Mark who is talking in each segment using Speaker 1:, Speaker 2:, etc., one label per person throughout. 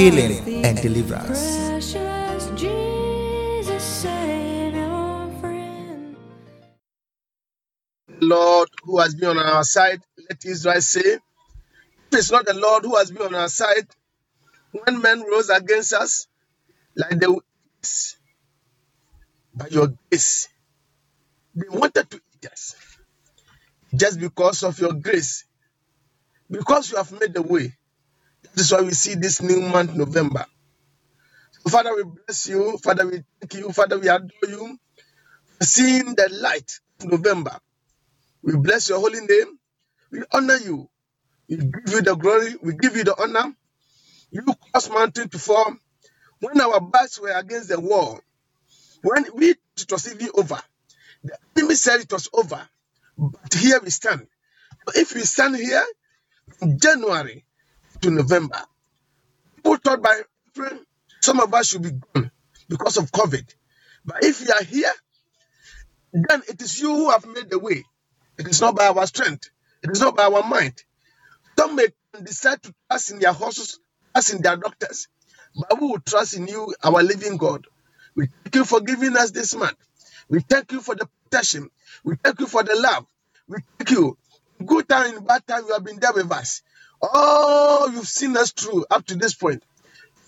Speaker 1: healing, and deliverance.
Speaker 2: Precious Jesus, Savior, friend.
Speaker 3: Lord who has been on our side, let Israel say, if it's not the Lord who has been on our side, when men rose against us, like the winds, by your grace, they wanted to eat us. Just because of your grace, because you have made the way. That is why we see this new month, November. So, Father, we bless you. Father, we thank you. Father, we adore you for seeing the light of November. We bless your holy name. We honor you. We give you the glory. We give you the honor. You caused mountain to fall. When our backs were against the wall, when we it was even over, the enemy said it was over. But here we stand. If we stand here January to November, people thought by April, some of us should be gone because of COVID. But if you are here, then it is you who have made the way. It is not by our strength. It is not by our mind. Some may decide to trust in their horses, trust in their doctors, but we will trust in you, our living God. We thank you for giving us this month. We thank you for the protection. We thank you for the love. We thank you. Good time in bad time, you have been there with us. Oh, you've seen us through up to this point.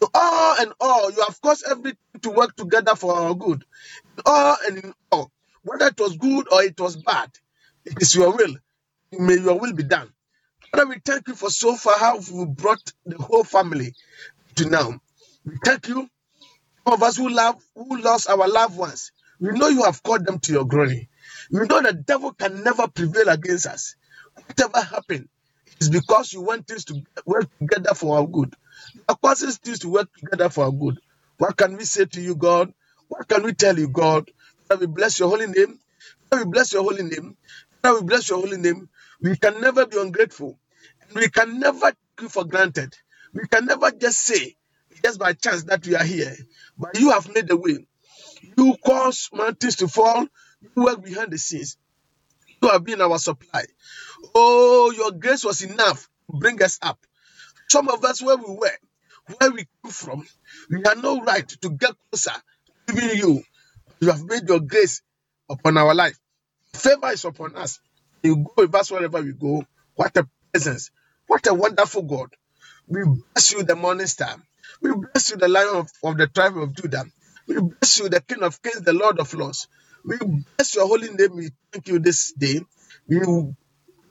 Speaker 3: So all and all, you have caused everything to work together for our good. All and in all, whether it was good or it was bad, it is your will. May your will be done. Father, we thank you for so far how you brought the whole family to now. We thank you. Some of us who love, who lost our loved ones, we know you have called them to your glory. We know the devil can never prevail against us. Whatever happened, it's because you want things to work together for our good. Are causing things to work together for our good. What can we say to you, God? What can we tell you, God? Father, we bless your holy name. Father, we bless your holy name. Father, we bless your holy name. We can never be ungrateful. And we can never take you for granted. We can never just say, just by chance, that we are here. But you have made the way. You cause mountains to fall. You work behind the scenes. You have been our supply. Oh, your grace was enough to bring us up. Some of us, where we were, where we come from, we had no right to get closer. Even you, you have made your grace upon our life. Favor is upon us. You go with us wherever we go. What a presence. What a wonderful God. We bless you, the morning star. We bless you, the lion of, of the tribe of Judah. We bless you, the King of kings, the Lord of lords. We bless your holy name. We thank you this day. We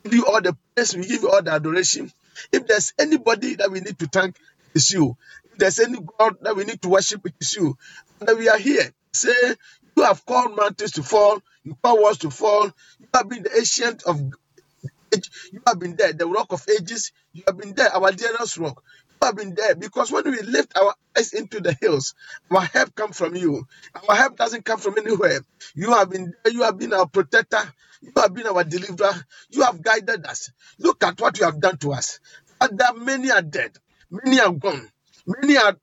Speaker 3: give you all the praise. We give you all the adoration. If there's anybody that we need to thank, it's you. If there's any God that we need to worship, it is you. And we are here. Say, you have called mountains to fall. You call walls to fall. You have been the ancient of age. You have been there, the rock of ages. You have been there, our dearest rock. You have been there because when we lift our eyes into the hills, our help comes from you. Our help doesn't come from anywhere. You have been there. You have been our protector. You have been our deliverer. You have guided us. Look at what you have done to us. Father, many are dead. Many are gone. Many are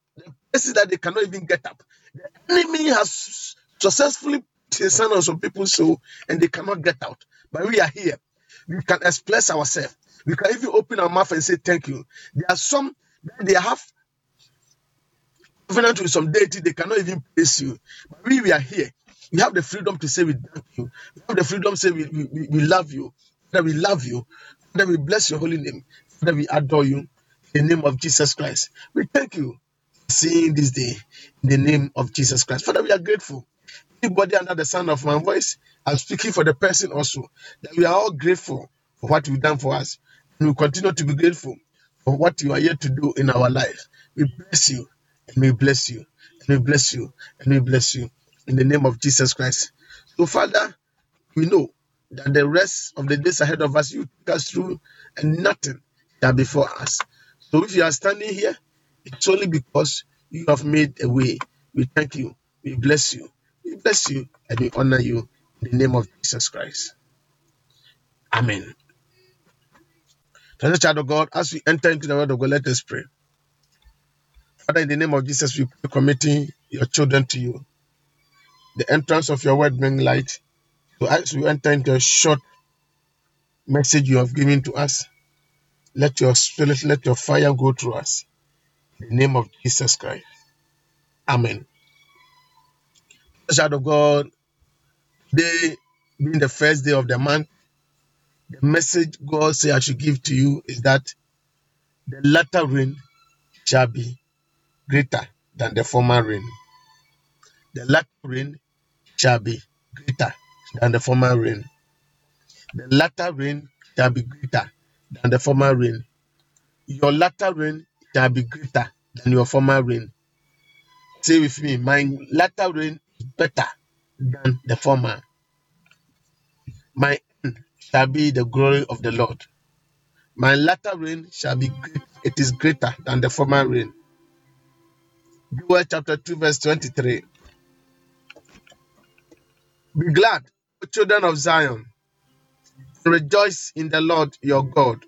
Speaker 3: places that they cannot even get up. The enemy has successfully put his hand on some people's soul and they cannot get out. But we are here. We can express ourselves. We can even open our mouth and say thank you. There are some that they have covenant with some deity, they cannot even praise you. But we, we are here. We have the freedom to say we thank you. We have the freedom to say we, we, we- love you. That we love you. That we bless your holy name. That we adore you. In the name of Jesus Christ. We thank you for seeing this day in the name of Jesus Christ. Father, we are grateful. Anybody under the sound of my voice, I'm speaking for the person also. That we are all grateful for what you've done for us. And we continue to be grateful for what you are yet to do in our lives. We bless you and we bless you and we bless you and we bless you in the name of Jesus Christ. So, Father, we know that the rest of the days ahead of us, you take us through and nothing shall before us. So, if you are standing here, it's only because you have made a way. We thank you. We bless you. We bless you and we honor you in the name of Jesus Christ. Amen. Father, child of God, as we enter into the word of God, let us pray. Father, in the name of Jesus, we pray committing your children to you. The entrance of your word bring light. So as we enter into a short message you have given to us, let your spirit, let your fire go through us. In the name of Jesus Christ. Amen. Child of God, today being the first day of the month, the message God said I should give to you is that the latter rain shall be greater than the former rain. The latter rain shall be greater than the former rain. The latter rain shall be greater than the former rain. Your latter rain shall be greater than your former rain. Say with me, my latter rain is better than the former. My end shall be the glory of the Lord. My latter rain shall be great, it is greater than the former rain. Joel chapter 2, verse 23. Be glad, children of Zion, rejoice in the Lord your God.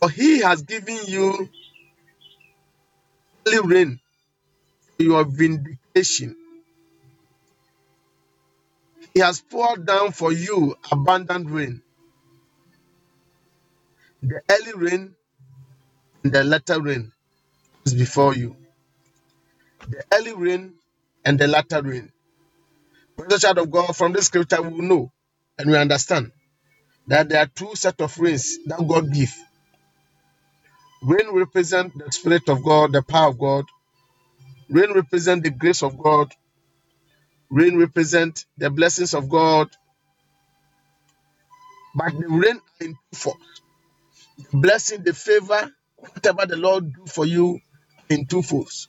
Speaker 3: For he has given you early rain for your vindication. He has poured down for you abundant rain, the early rain and the latter rain is before you. The early rain and the latter rain. Brother child of God, from this scripture we will know and we understand that there are two set of rains that God gives. Rain represent the spirit of God, the power of God. Rain represent the grace of God. Rain represent the blessings of God. But the rain are in two forms. The blessing, the favor, whatever the Lord do for you in two folds.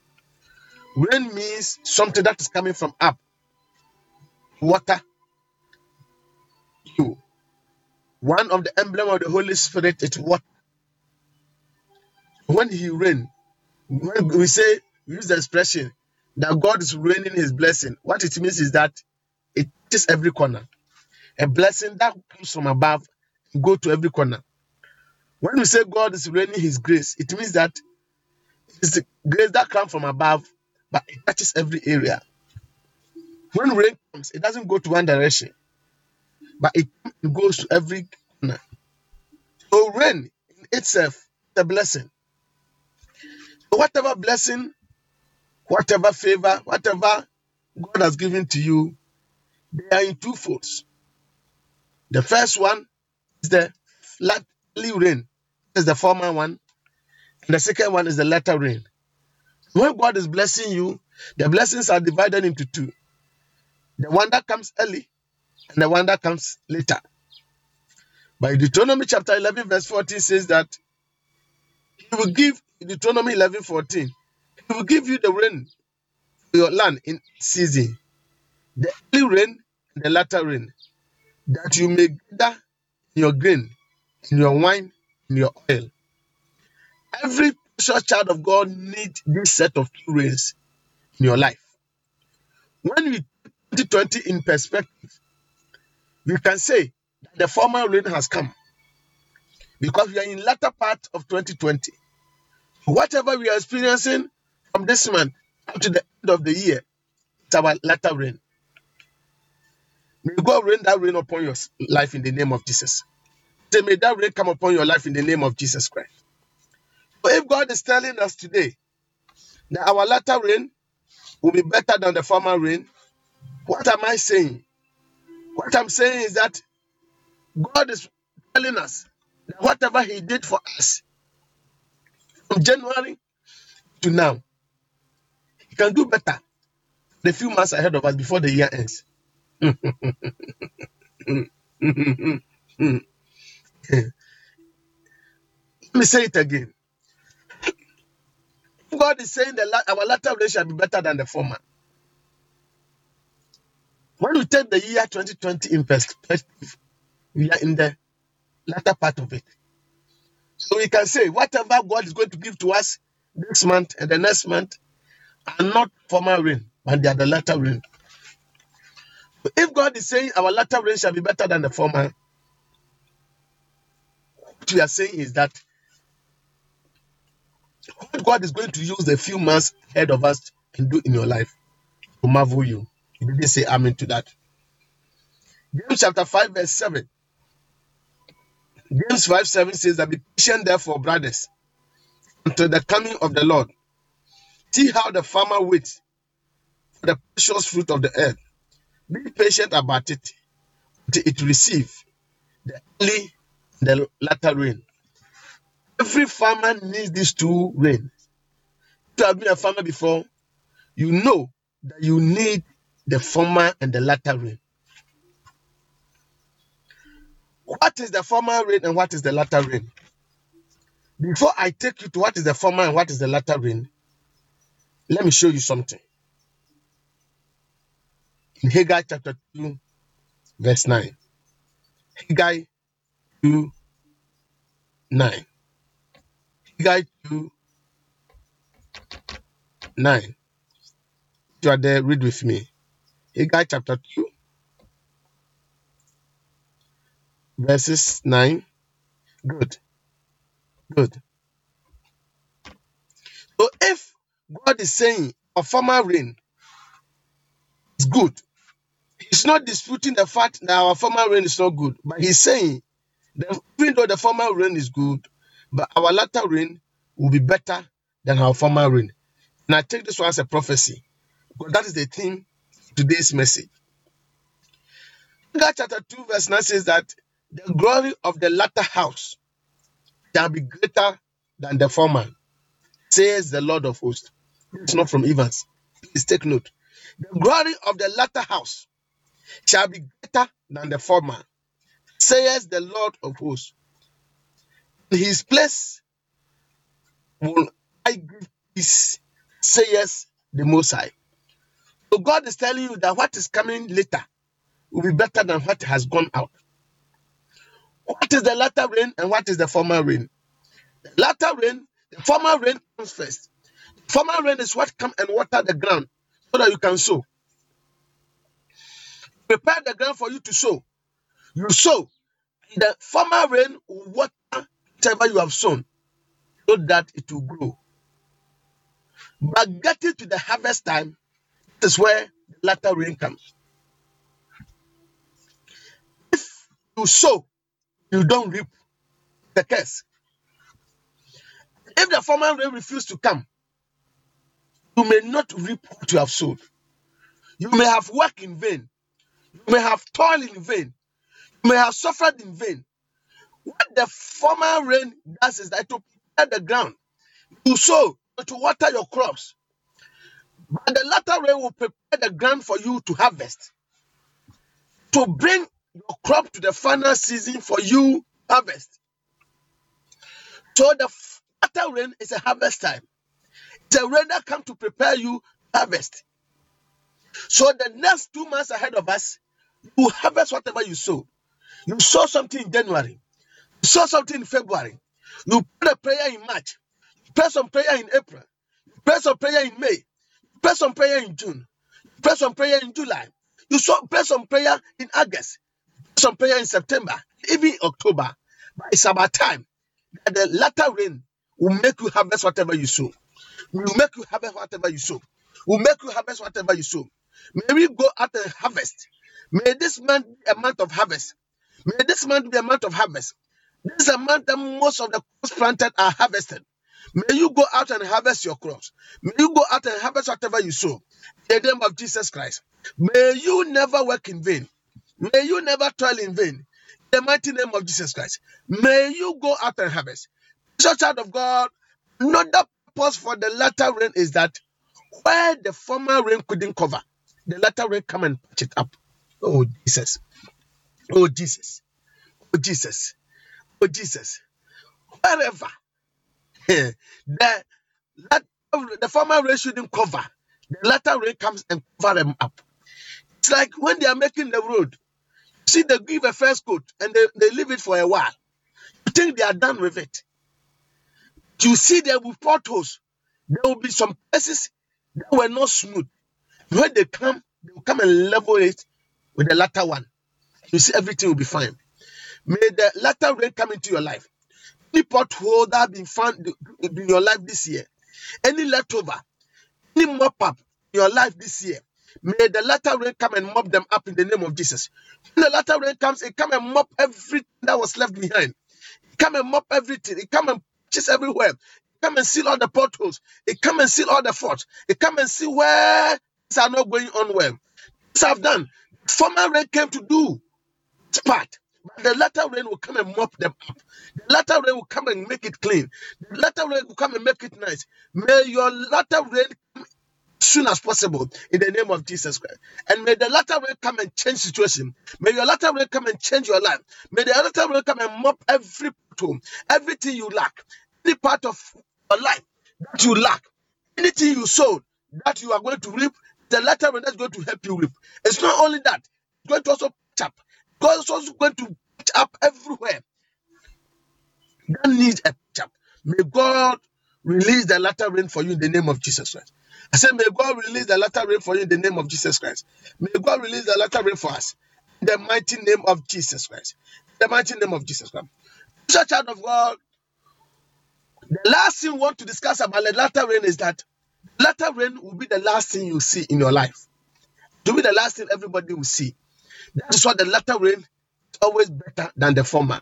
Speaker 3: Rain means something that is coming from up. Water you. One of the emblem of the Holy Spirit is water. When He rain, when we say we use the expression that God is raining His blessing, what it means is that it touches every corner. A blessing that comes from above go to every corner. When we say God is raining His grace, it means that it's the grace that comes from above, but it touches every area. When rain comes, it doesn't go to one direction, but it goes to every corner. So rain in itself is a blessing. So whatever blessing, whatever favor, whatever God has given to you, they are in two folds. The first one is the early rain, is the former one, and the second one is the latter rain. When God is blessing you, the blessings are divided into two. The one that comes early and the one that comes later. By Deuteronomy chapter 11, verse 14 says that He will give, Deuteronomy 11, 14, He will give you the rain for your land in season, the early rain and the latter rain, that you may gather your grain, in your wine, in your oil. Every precious child of God needs this set of two rains in your life. When we 2020 in perspective, we can say that the former rain has come because we are in latter part of 2020. Whatever we are experiencing from this month up to the end of the year, it's our latter rain. May God rain that rain upon your life in the name of Jesus. Say, may that rain come upon your life in the name of Jesus Christ. So if God is telling us today that our latter rain will be better than the former rain, what am I saying? What I'm saying is that God is telling us that whatever He did for us from January to now, He can do better the few months ahead of us before the year ends. Let me say it again. God is saying that our latter rain shall be better than the former. When we take the year 2020 in perspective, we are in the latter part of it. So we can say whatever God is going to give to us this month and the next month are not former rain, but they are the latter rain. But if God is saying our latter rain shall be better than the former, what we are saying is that what God is going to use the few months ahead of us and do in your life to marvel you. Didn't say amen to that. James chapter 5, verse 7. James 5 7 says that be patient, therefore, brothers, until the coming of the Lord. See how the farmer waits for the precious fruit of the earth. Be patient about it until it receive the early the latter rain. Every farmer needs these two rains. If you have been a farmer before, you know that you need the former and the latter rain. What is the former rain and what is the latter rain? Before I take you to what is the former and what is the latter rain, let me show you something. In Haggai chapter 2, verse 9. Haggai 2, 9. Haggai 2, 9. You are there, read with me. Haggai chapter 2, verses 9. Good, good. So if God is saying a former rain is good, He's not disputing the fact that our former rain is not good, but He's saying that even though the former rain is good, but our latter rain will be better than our former rain. And I take this one as a prophecy because that is the theme today's message. Haggai chapter 2, verse 9 says that the glory of the latter house shall be greater than the former, says the Lord of hosts. It's not from Evans. Please take note. The glory of the latter house shall be greater than the former, says the Lord of hosts. In his place will I give peace, says the Most. So God is telling you that what is coming later will be better than what has gone out. What is the latter rain and what is the former rain? The latter rain, the former rain comes first. The former rain is what come and water the ground so that you can sow. Prepare the ground for you to sow. You sow. The former rain will water whatever you have sown so that it will grow. But getting to the harvest time, is where the latter rain comes. If you sow, you don't reap the curse. If the former rain refuses to come, you may not reap what you have sowed. You may have worked in vain. You may have toiled in vain. You may have suffered in vain. What the former rain does is that to prepare the ground, to sow, to water your crops. But the latter rain will prepare the ground for you to harvest, to bring your crop to the final season for you harvest. So the latter rain is a harvest time. It's a rain that comes to prepare you harvest. So the next two months ahead of us, you harvest whatever you sow. You sow something in January, you sow something in February, you pray a prayer in March, you pray some prayer in April, you pray some prayer in May, pray some prayer in June, pray some prayer in July, you so pray some prayer in August, some prayer in September, even October. But it's about time that the latter rain will make you harvest whatever you sow. Will make you harvest whatever you sow. Will make you harvest whatever you sow. May we go out and harvest. May this month be a month of harvest. May this month be a month of harvest. This is a month that most of the crops planted are harvested. May you go out and harvest your crops. May you go out and harvest whatever you sow. In the name of Jesus Christ. May you never work in vain. May you never toil in vain. In the mighty name of Jesus Christ. May you go out and harvest. So, child of God, another purpose for the latter rain is that where the former rain couldn't cover, the latter rain come and patch it up. Oh Jesus. Oh Jesus. Oh Jesus. Oh Jesus. Wherever the that the former rain shouldn't cover, the latter rain comes and cover them up. It's like when they are making the road. You see, they give a first coat and they, they leave it for a while. You think they are done with it. You see there will be potholes. There will be some places that were not smooth. When they come, they will come and level it with the latter one. You see, everything will be fine. May the latter rain come into your life. Any pothole that been found in your life this year, any leftover, any mop up in your life this year, may the latter rain come and mop them up in the name of Jesus. When the latter rain comes, it come and mop everything that was left behind. It come and mop everything. It come and just everywhere. It come and seal all the potholes. It come and seal all the faults. It come and see where things are not going on well. This I've done. Former rain came to do its part. But the latter rain will come and mop them up. The latter rain will come and make it clean. The latter rain will come and make it nice. May your latter rain come soon as possible in the name of Jesus Christ. And may the latter rain come and change situation. May your latter rain come and change your life. May the latter rain come and mop every problem, everything you lack, any part of your life that you lack, anything you sowed that you are going to reap, the latter rain that's going to help you reap. It's not only that, it's going to also up. God also going to patch up everywhere that needs a patch up. May God release the latter rain for you in the name of Jesus Christ. I said, May God release the latter rain for you in the name of Jesus Christ. May God release the latter rain for us in the mighty name of Jesus Christ. In the mighty name of Jesus Christ. Church child of God, the last thing we want to discuss about the latter rain is that the latter rain will be the last thing you see in your life. It will be the last thing everybody will see. That is why the latter rain is always better than the former.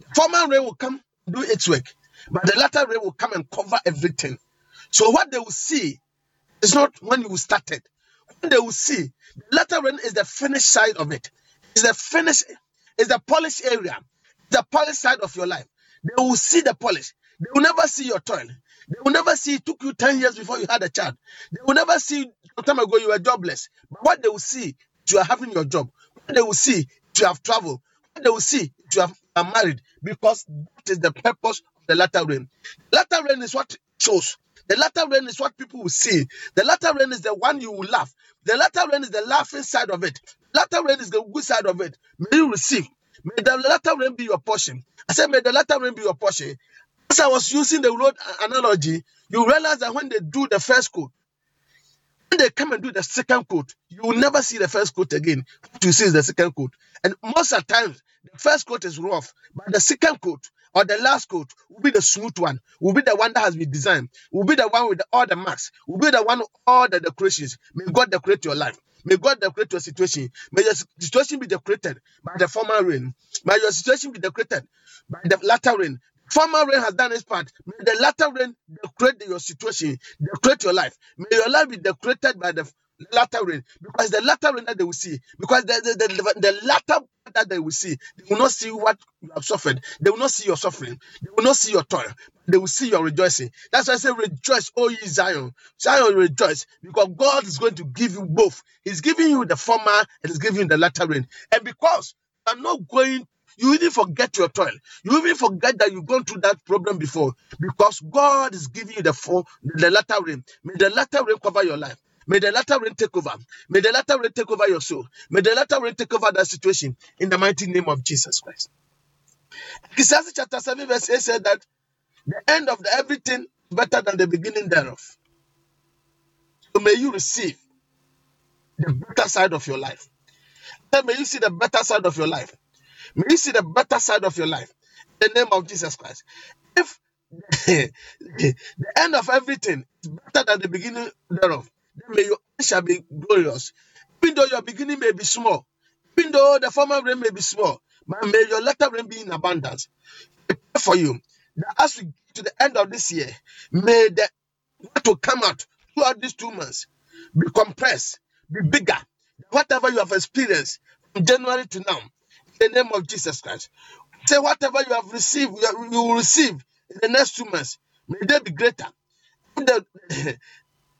Speaker 3: The former rain will come do its work, but the latter rain will come and cover everything. So what they will see is not when you started. What they will see, the latter rain is the finished side of it. It's the finish, it's the polished area, the polished side of your life. They will see the polish. They will never see your toil. They will never see it took you 10 years before you had a child. They will never see some time ago you were jobless. But what they will see, you are having your job. What they will see, you have traveled. What they will see, you have, are married. Because that is the purpose of the latter rain. Latter rain is what shows. The latter rain is what people will see. The latter rain is the one you will laugh. The latter rain is the laughing side of it. Latter rain is the good side of it. May you receive. May the latter rain be your portion. I said, may the latter rain be your portion. As I was using the road analogy, you realize that when they do the first coat, when they come and do the second coat, you will never see the first coat again. What you see is the second coat. And most of the times, the first coat is rough, but the second coat or the last coat will be the smooth one, will be the one that has been designed, will be the one with all the marks, will be the one with all the decorations. May God decorate your life. May God decorate your situation. May your situation be decorated by the former rain. May your situation be decorated by the latter rain. Former rain has done its part. May the latter rain decorate your situation, decorate your life. May your life be decorated by the latter rain because the latter rain that they will see, because the, the, the, the latter that they will see, they will not see what you have suffered. They will not see your suffering. They will not see your toil. They will see your rejoicing. That's why I say, Rejoice, O ye Zion. Zion, rejoice because God is going to give you both. He's giving you the former and He's giving you the latter rain. And because are not going you even forget your toil. You even forget that you've gone through that problem before because God is giving you the full, the latter rain. May the latter rain cover your life. May the latter rain take over. May the latter rain take over your soul. May the latter rain take over that situation in the mighty name of Jesus Christ. Ecclesiastes chapter 7, verse 8 said that the end of the everything better than the beginning thereof. So may you receive the better side of your life. Then may you see the better side of your life. May you see the better side of your life. In the name of Jesus Christ. If the end of everything is better than the beginning thereof, then may your end shall be glorious. Even though your beginning may be small, even though the former rain may be small, but may your latter rain be in abundance. I pray for you that as we get to the end of this year, may the what will come out throughout these two months be compressed, be bigger. than Whatever you have experienced from January to now, the name of Jesus Christ. Say whatever you have received, you will receive in the next two months. May they be greater. The,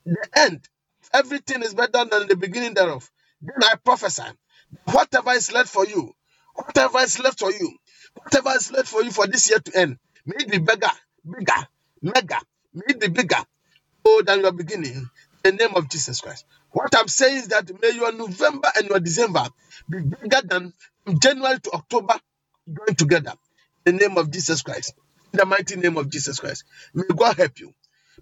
Speaker 3: the end everything is better than the beginning thereof. Then I prophesy, whatever is left for you, whatever is left for you, whatever is left for you for this year to end, may it be bigger, bigger, mega, may it be bigger, oh, than your beginning. In the name of Jesus Christ. What I'm saying is that may your November and your December be bigger than January to October going together. In the name of Jesus Christ. In the mighty name of Jesus Christ. May God help you.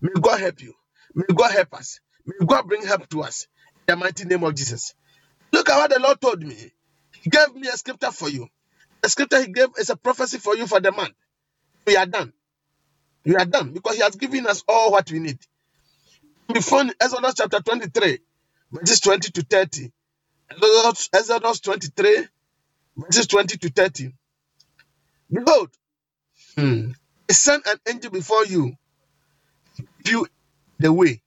Speaker 3: May God help you. May God help us. May God bring help to us. In the mighty name of Jesus. Look at what the Lord told me. He gave me a scripture for you. The scripture He gave is a prophecy for you for the man. We are done. We are done because He has given us all what we need. Before Exodus chapter 23, verses 20 to 30. Exodus, Exodus 23, verses 20 to 30. Behold, hmm, I send an angel before you, give you the way,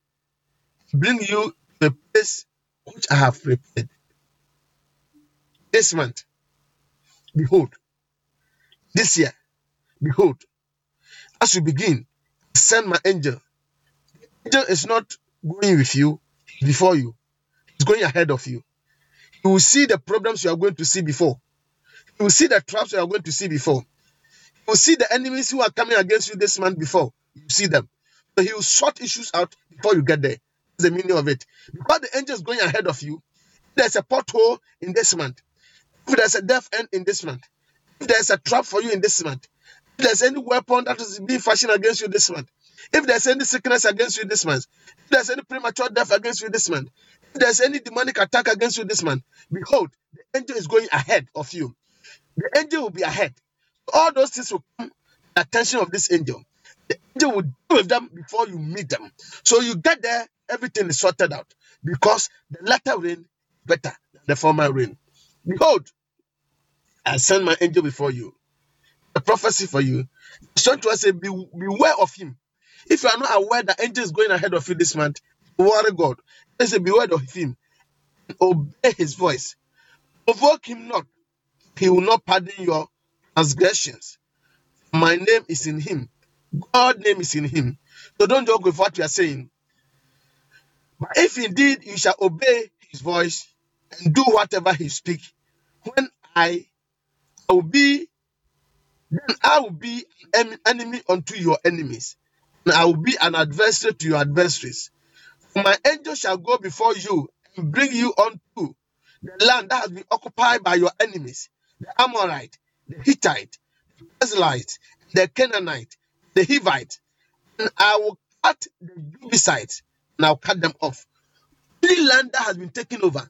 Speaker 3: bring you to the place which I have prepared. This month, behold, this year, behold, as you begin, send my angel. The Angel is not going with you, before you. He's going ahead of you. You will see the problems you are going to see before. You will see the traps you are going to see before. You will see the enemies who are coming against you this month before. You see them. So he will sort issues out before you get there. That's the meaning of it. Because the angel is going ahead of you, there's a pothole in this month. If there's a death end in this month, if there's a trap for you in this month, if there's any weapon that is being fashioned against you this month, if there's any sickness against you this month, if there's any premature death against you this month, if there's any demonic attack against you this month, behold, the angel is going ahead of you. The angel will be ahead. All those things will come the attention of this angel. The angel will deal with them before you meet them. So you get there, everything is sorted out because the latter rain is better than the former rain. Behold, I send my angel before you. A prophecy for you. Son to us say, be, beware of him. If you are not aware that angel is going ahead of you this month, worry God. He said, beware of him. Obey his voice. Provoke him not. He will not pardon your transgressions. My name is in him. God's name is in him. So don't joke with what we are saying. But if indeed you shall obey his voice and do whatever he speak, when I I will be, then I will be an enemy unto your enemies, and I will be an adversary to your adversaries. For my angel shall go before you and bring you unto the land that has been occupied by your enemies, the Amorite, the Hittite, the Israelite, the Canaanite, the Hivite, and I will cut the Jebusites, and I'll cut them off. Any land that has been taken over,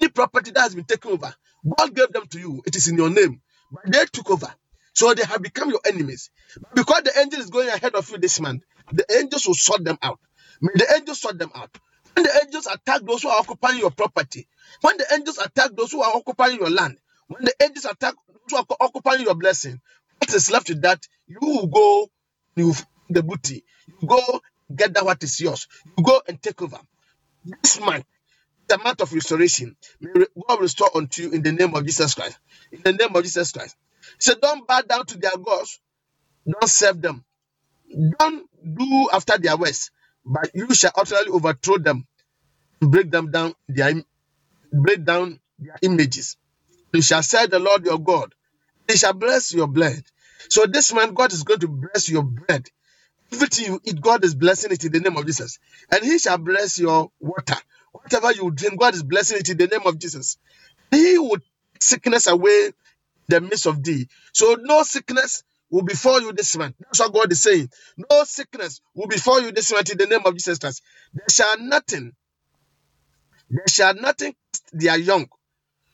Speaker 3: any property that has been taken over, God gave them to you. It is in your name, but they took over. So they have become your enemies. But because the angel is going ahead of you this month, the angels will sort them out. May the angels sort them out. When the angels attack those who are occupying your property, when the angels attack those who are occupying your land, when the angels attack are occupying your blessing, what is left with that? You will go, you the booty, you go get that what is yours, you go and take over. This month, the month of restoration, may God restore unto you in the name of Jesus Christ. In the name of Jesus Christ. So don't bow down to their gods, don't serve them, don't do after their ways, but you shall utterly overthrow them, break them down, their break down their images. You shall serve the Lord your God. He shall bless your bread. So this man, God is going to bless your bread. Everything you eat, God is blessing it in the name of Jesus. And He shall bless your water. Whatever you drink, God is blessing it in the name of Jesus. He will take sickness away the midst of thee. So no sickness will befall you this month. That's what God is saying. No sickness will befall you this month in the name of Jesus Christ. There shall nothing, there shall nothing cast their young,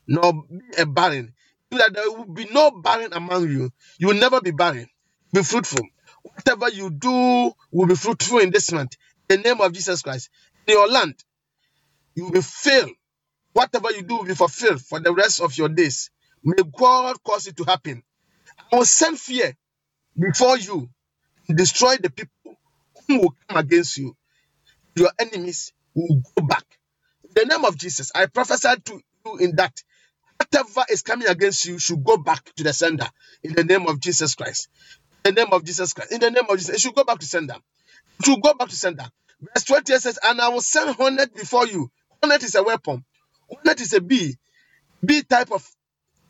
Speaker 3: nor be a barren. That there will be no barren among you. You will never be barren. Be fruitful. Whatever you do will be fruitful in this month. In the name of Jesus Christ. In your land, you will be filled. Whatever you do will be fulfilled for the rest of your days. May God cause it to happen. I will send fear before you, destroy the people who will come against you. Your enemies will go back. In the name of Jesus, I prophesy to you in that whatever is coming against you should go back to the sender. In the name of Jesus Christ. In the name of Jesus Christ. In the name of Jesus, it should go back to sender. It should go back to sender. Verse 20 says, And I will send hornet before you. Hornet is a weapon. Hornet is a bee, bee type of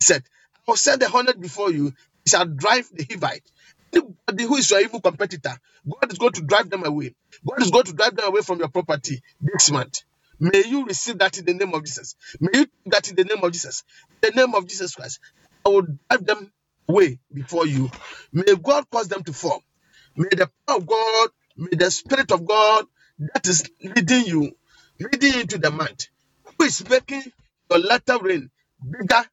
Speaker 3: insect. I will send the hornet before you. It shall drive the Hivite. Anybody who is your evil competitor, God is going to drive them away. God is going to drive them away from your property this month. May you receive that in the name of Jesus. May you that in the name of Jesus. In the name of Jesus Christ. I will drive them away before you. May God cause them to fall. May the power of God, may the Spirit of God that is leading you, leading you into the month, who is making your latter rain bigger,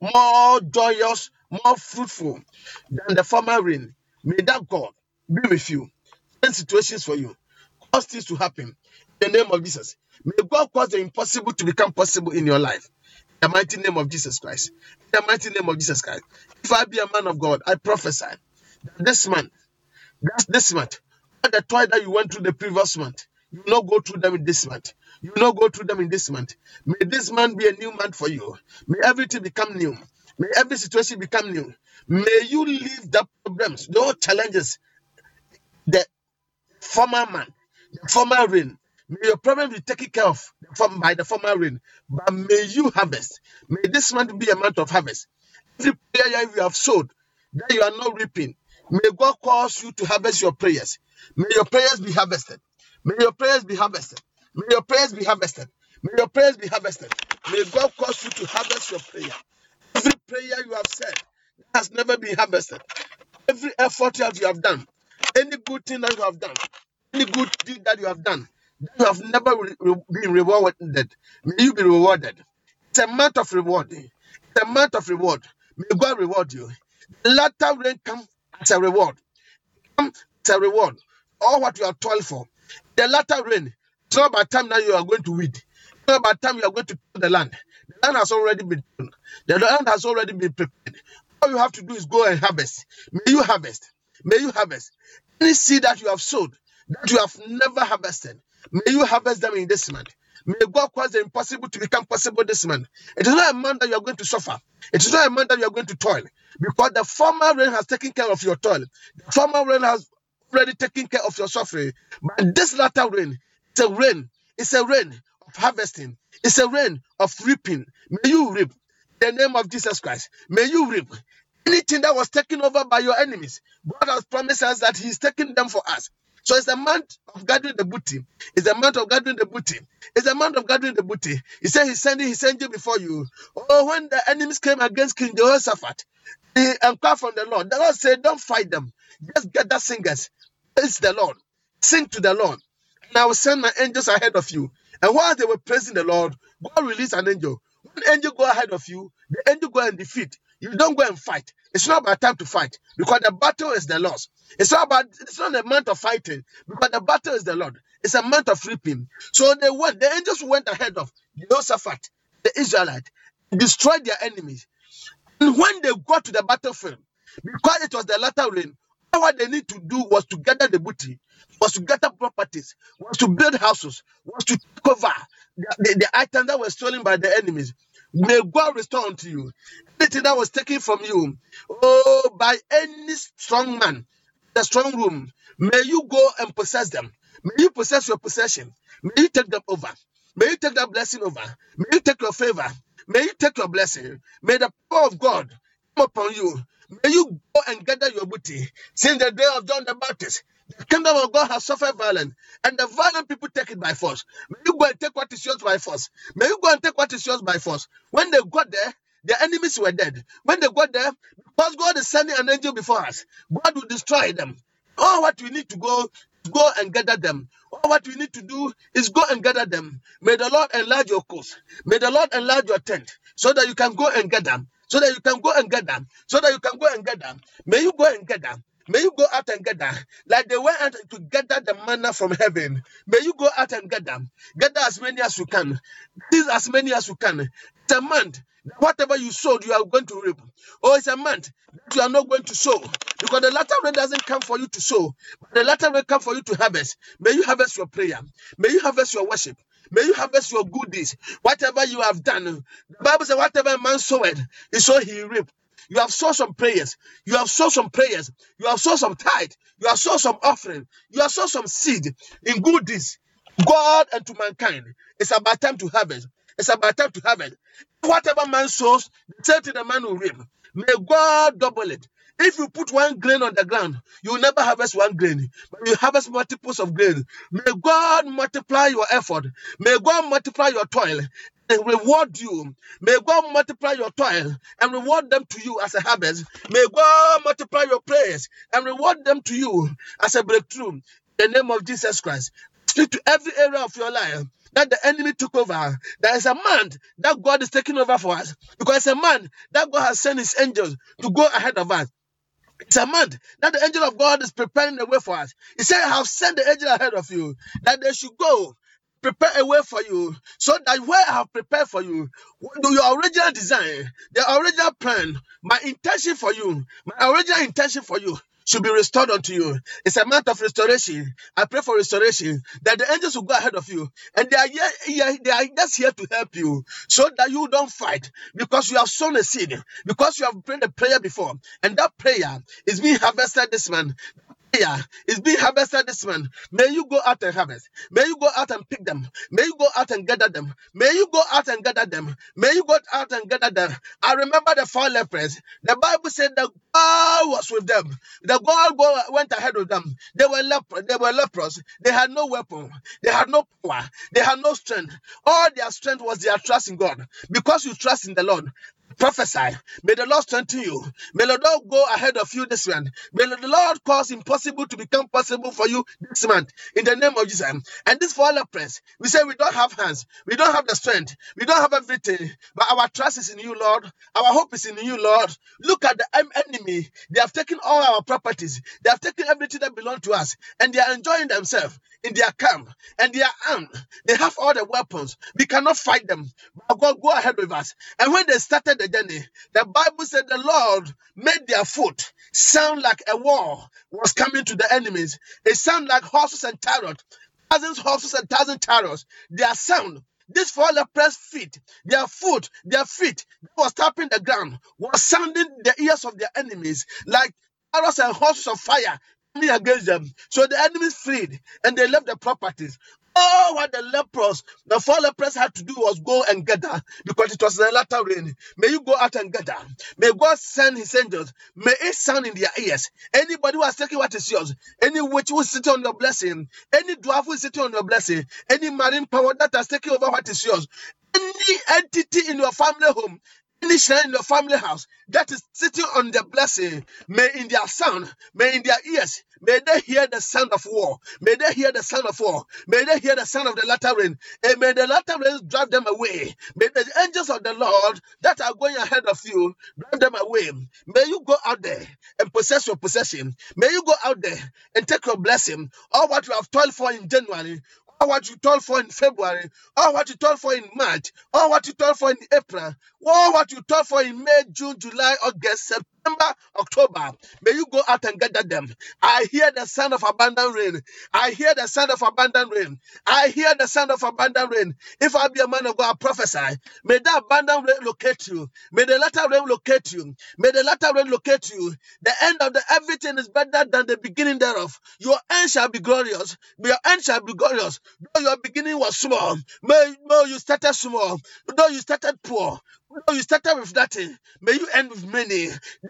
Speaker 3: more joyous, more fruitful than the former rain. May that God be with you, send situations for you, cause things to happen in the name of Jesus. May God cause the impossible to become possible in your life. In the mighty name of Jesus Christ. In the mighty name of Jesus Christ. If I be a man of God, I prophesy that this month, that's this month, all the toil that you went through the previous month, you will not go through them in this month. You will not go through them in this month. May this month be a new month for you. May everything become new. May every situation become new. May you leave the problems, the challenges, the former man, the former rain. May your problem be taken care of from by the former rain. But may you harvest. May this month be a month of harvest. Every prayer you have sowed that you are not reaping, may God cause you to harvest your prayers. May your prayers be harvested. May your prayers be harvested. May your prayers be harvested. May your prayers be harvested. May God cause you to harvest your prayer. Every prayer you have said has never been harvested. Every effort that you have done, any good thing that you have done, any good deed that you have done, you have never re- re- been rewarded. May you be rewarded. It's a month of reward. It's a month of reward. May God reward you. The latter rain come as a reward. Come as a reward. All what you have toiled for. The latter rain. It's not about time now you are going to weed. It's not about time you are going to till the land. The land has already been done. The land has already been prepared. All you have to do is go and harvest. May you harvest. May you harvest. Any seed that you have sowed that you have never harvested, may you harvest them in this month. May God cause the impossible to become possible this month. It is not a month that you are going to suffer. It is not a month that you are going to toil. Because the former rain has taken care of your toil. The former rain has already taken care of your suffering. But this latter rain, it's a rain. It's a rain of harvesting. It's a rain of reaping. May you reap. In the name of Jesus Christ. May you reap. Anything that was taken over by your enemies, God has promised us that He's taking them for us. So it's a month of gathering the booty. It's a month of gathering the booty. It's a month of gathering the booty. He said he's sending his angel before you. Oh, when the enemies came against King Jehoshaphat, he inquired um, from the Lord. The Lord said, Don't fight them. Just get gather singers. Praise the Lord. Sing to the Lord. And I will send my angels ahead of you. And while they were praising the Lord, God released an angel. When angel go ahead of you, the angel go and defeat. You don't go and fight. It's not about time to fight because the battle is the Lord's. It's not about it's not a month of fighting because the battle is the Lord. It's a month of reaping. So they went, the angels went ahead of Jehoshaphat, the Israelite, destroyed their enemies. And when they got to the battlefield, because it was the latter rain, all what they need to do was to gather the booty, was to gather properties, was to build houses, was to take over the, the, the items that were stolen by the enemies. May God restore unto you anything that was taken from you, oh, by any strong man, the strong room. May you go and possess them. May you possess your possession. May you take them over. May you take that blessing over. May you take your favor. May you take your blessing. May the power of God come upon you. May you go and gather your booty. Since the day of John the Baptist, the kingdom of God has suffered violence, and the violent people take it by force. May you go and take what is yours by force. May you go and take what is yours by force. When they got there, their enemies were dead. When they got there, because God is sending an angel before us, God will destroy them. All what we need to go, go and gather them. All what we need to do is go and gather them. May the Lord enlarge your course. May the Lord enlarge your tent so that you can go and get them. So that you can go and get them. So that you can go and get them. May you go and get them. May you go out and get. Like they went out to gather the manna from heaven. May you go out and get them. Gather as many as you can. These as many as you can. It's a month. Whatever you sowed, you are going to reap. Oh, it's a month that you are not going to sow. Because the latter rain doesn't come for you to sow, but the latter rain come for you to harvest. May you harvest your prayer. May you harvest your worship. May you harvest your good deeds. Whatever you have done. The Bible says, whatever man soweth, is so he reap. You have sown some prayers. You have sown some prayers. You have sown some tithe. You have sown some offering. You have sown some seed in good deeds. God and to mankind. It's about time to harvest. It's about time to harvest. Whatever man sows, the same the man will reap. May God double it. If you put one grain on the ground, you will never harvest one grain, but you harvest multiples of grain. May God multiply your effort. May God multiply your toil and reward you. May God multiply your toil and reward them to you as a harvest. May God multiply your prayers and reward them to you as a breakthrough. In the name of Jesus Christ. Speak to every area of your life that the enemy took over. There is a man that God is taking over for us because it's a man that God has sent his angels to go ahead of us. It's a month that the angel of God is preparing the way for us. He said, I have sent the angel ahead of you that they should go prepare a way for you so that where I have prepared for you, do your original design, the original plan, my intention for you, my original intention for you should be restored unto you. It's a month of restoration. I pray for restoration that the angels will go ahead of you and they are here- they are just here to help you so that you don't fight because you have sown a seed, because you have prayed a prayer before, and that prayer is being harvested this month prayer is being harvested this month. May you go out and harvest. May you go out and pick them. May you go out and gather them. May you go out and gather them. May you go out and gather them. I remember the four lepers. The Bible said that God was with them. The God go, went ahead of them. They were leper, they were lepers. They had no weapon. They had no power. They had no strength. All their strength was their trust in God. Because you trust in the Lord, prophesy. May the Lord strengthen you. May the Lord go ahead of you this month. May the Lord cause impossible to become possible for you this month. In the name of Jesus. And this for lepers, we say we don't have hands, we don't have the strength, we don't have everything, but our trust is in you, Lord. Our hope is in you, Lord. Look at the em- enemy. They have taken all our properties, they have taken everything that belongs to us, and they are enjoying themselves in their camp, and they are armed. They have all the weapons. We cannot fight them. God, go ahead with us. And when they started the journey, the Bible said the Lord made their foot sound like a war was coming to the enemies. It sounded like horses and chariots, thousands horses and thousand chariots. Their sound. This four lepers' feet, their foot, their feet was tapping the ground, was sounding the ears of their enemies like arrows and horses of fire coming against them. So the enemies fled and they left the properties. Oh, what the lepers, the four lepers had to do was go and gather because it was the latter rain. May you go out and gather. May God send his angels. May it sound in their ears. Anybody who has taken what is yours, any witch who is sitting on your blessing, any dwarf who is sitting on your blessing, any marine power that has taken over what is yours, any entity in your family home, any shrine in your family house that is sitting on the blessing, may in their sound, may in their ears, may they hear the sound of war. May they hear the sound of war. May they hear the sound of the latter rain. And may the latter rain drive them away. May the angels of the Lord that are going ahead of you drive them away. May you go out there and possess your possession. May you go out there and take your blessing. All what you have toiled for in January, all what you told for in February, all what you told for in March, all what you told for in April, all what you told for in May, June, July, August, September, October. May you go out and gather them. I hear the sound of abundant rain. I hear the sound of abundant rain. I hear the sound of abundant rain. If I be a man of God, I prophesy. May that abundant rain locate you. May the latter rain locate you. May the latter rain locate you. The end of the everything is better than the beginning thereof. Your end shall be glorious. Your end shall be glorious. Though your beginning was small, may, may you started small. Though you started poor, though you started with nothing, may you end with many.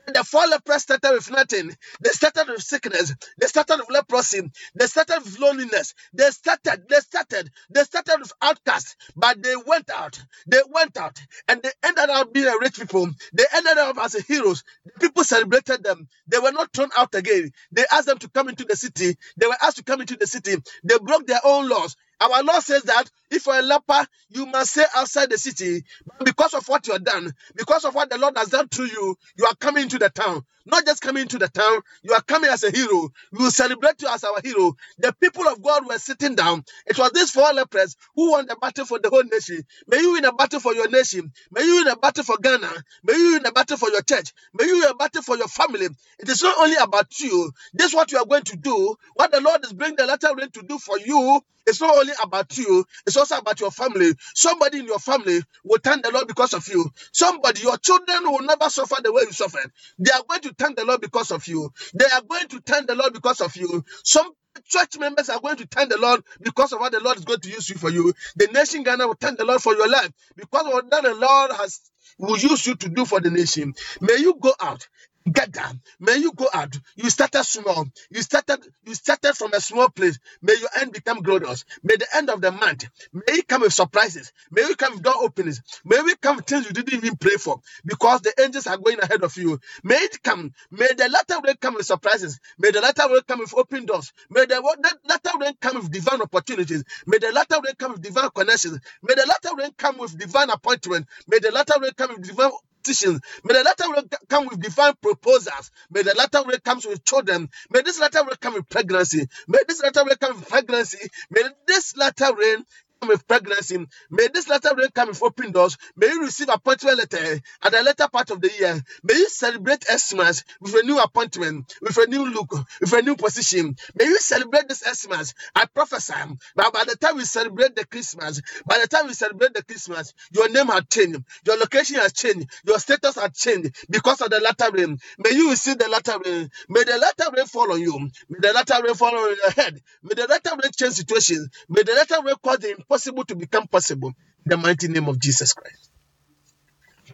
Speaker 3: The four lepers started with nothing. They started with sickness. They started with leprosy. They started with loneliness. They started, they started, they started with outcasts, but they went out. They went out and they ended up being a rich people. They ended up as heroes. People celebrated them. They were not thrown out again. They asked them to come into the city. They were asked to come into the city. They broke their own laws. Our law says that if you're a leper, you must stay outside the city. But because of what you have done, because of what the Lord has done to you, you are coming into the town. Not just coming into the town, you are coming as a hero. We will celebrate you as our hero. The people of God were sitting down. It was these four lepers who won the battle for the whole nation. May you win a battle for your nation. May you win a battle for Ghana. May you win a battle for your church. May you win a battle for your family. It is not only about you. This is what you are going to do. What the Lord is bringing the latter rain to do for you It's not only about you, it's also about your family. Somebody in your family will thank the Lord because of you. Somebody, your children will never suffer the way you suffered. They are going to thank the Lord because of you. They are going to thank the Lord because of you. Some church members are going to thank the Lord because of what the Lord is going to use you for you. The nation Ghana will thank the Lord for your life because of what the Lord has will use you to do for the nation. May you go out. Get down. May you go out. You started small. You started. You started from a small place. May your end become glorious. May the end of the month. May it come with surprises. May it come with door openings. May it come with things you didn't even pray for, because the angels are going ahead of you. May it come. May the latter rain come with surprises. May the latter rain come with open doors. May the latter rain come with divine opportunities. May the latter rain come with divine connections. May the latter rain come with divine appointment. May the latter rain come with divine petitions. May the latter rain come with divine proposals. May the latter rain come with children. May this latter rain come with pregnancy. May this latter rain come with pregnancy. May this latter rain with pregnancy. May this latter rain come with open doors. May you receive appointment letter at the latter part of the year. May you celebrate Xmas with a new appointment, with a new look, with a new position. May you celebrate this Xmas. I prophesy that by the time we celebrate the Christmas, by the time we celebrate the Christmas, your name has changed, your location has changed, your status has changed because of the latter rain. May you receive the latter rain. May the latter rain fall on you. May the latter rain fall on your head. May the latter rain change situations. May the latter rain cause the impossible to become possible. In the mighty name of Jesus Christ.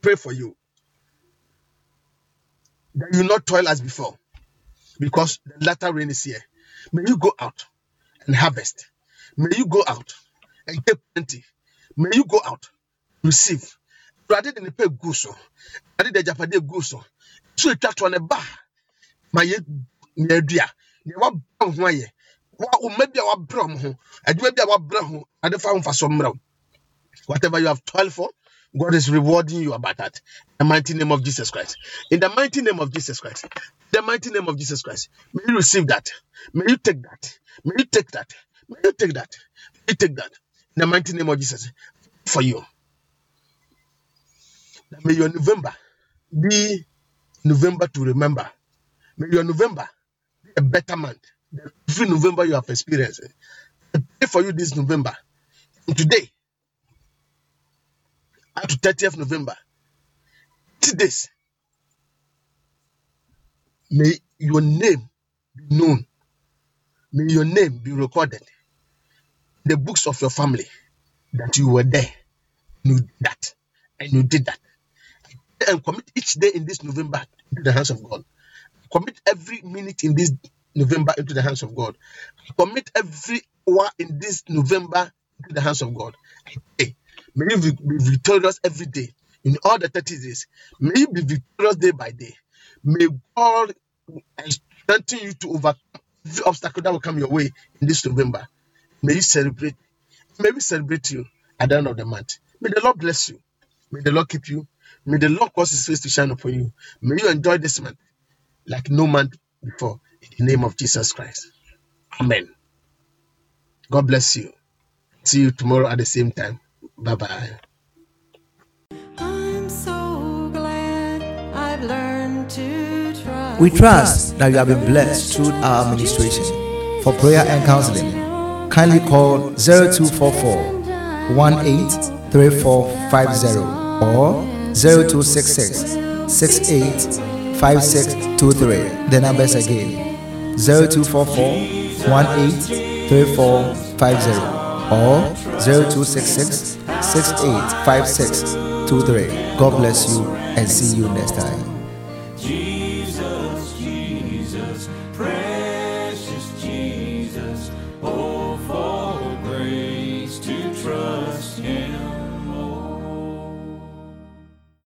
Speaker 3: Pray for you that you not toil as before because the latter rain is here. May you go out and harvest. May you go out and get plenty. May you go out, receive. Awurade de ne pɛ gu so. Awurade de agyapade gu so. So etwa toɔ ne ba ma yɛ nea adua. Nea Whatever you have toiled for, God is rewarding you about that. In the mighty name of Jesus Christ. In the mighty name of Jesus Christ. The mighty name of Jesus Christ. May you receive that. May you take that. May you take that. May you take that. May you take that. In the mighty name of Jesus. For you. May your November be November to remember. May your November be a better month every November you have experienced. Eh? I pray for you this November. From today up to 30th November. Two days. May your name be known. May your name be recorded in the books of your family that you were there. Did that. And you did that. And commit each day in this November to the hands of God. Commit every minute in this November into the hands of God. Commit every hour in this November into the hands of God. Pray. May you be be victorious every day in all the 30 days. May you be victorious day by day. May God strengthen you to overcome every obstacle that will come your way in this November. May you celebrate. May we celebrate you at the end of the month. May the Lord bless you. May the Lord keep you. May the Lord cause his face to shine upon you. May you enjoy this month like no month before. In the name of Jesus Christ. Amen. God bless you. See you tomorrow at the same time. Bye bye.
Speaker 2: I'm so glad I've learned to trust.
Speaker 1: We trust that you have been blessed through our administration. For prayer and counseling, kindly call 0244 183450 or 0266 685623. The numbers again 0244 183450 or 0266 685623. God bless you and see you next time.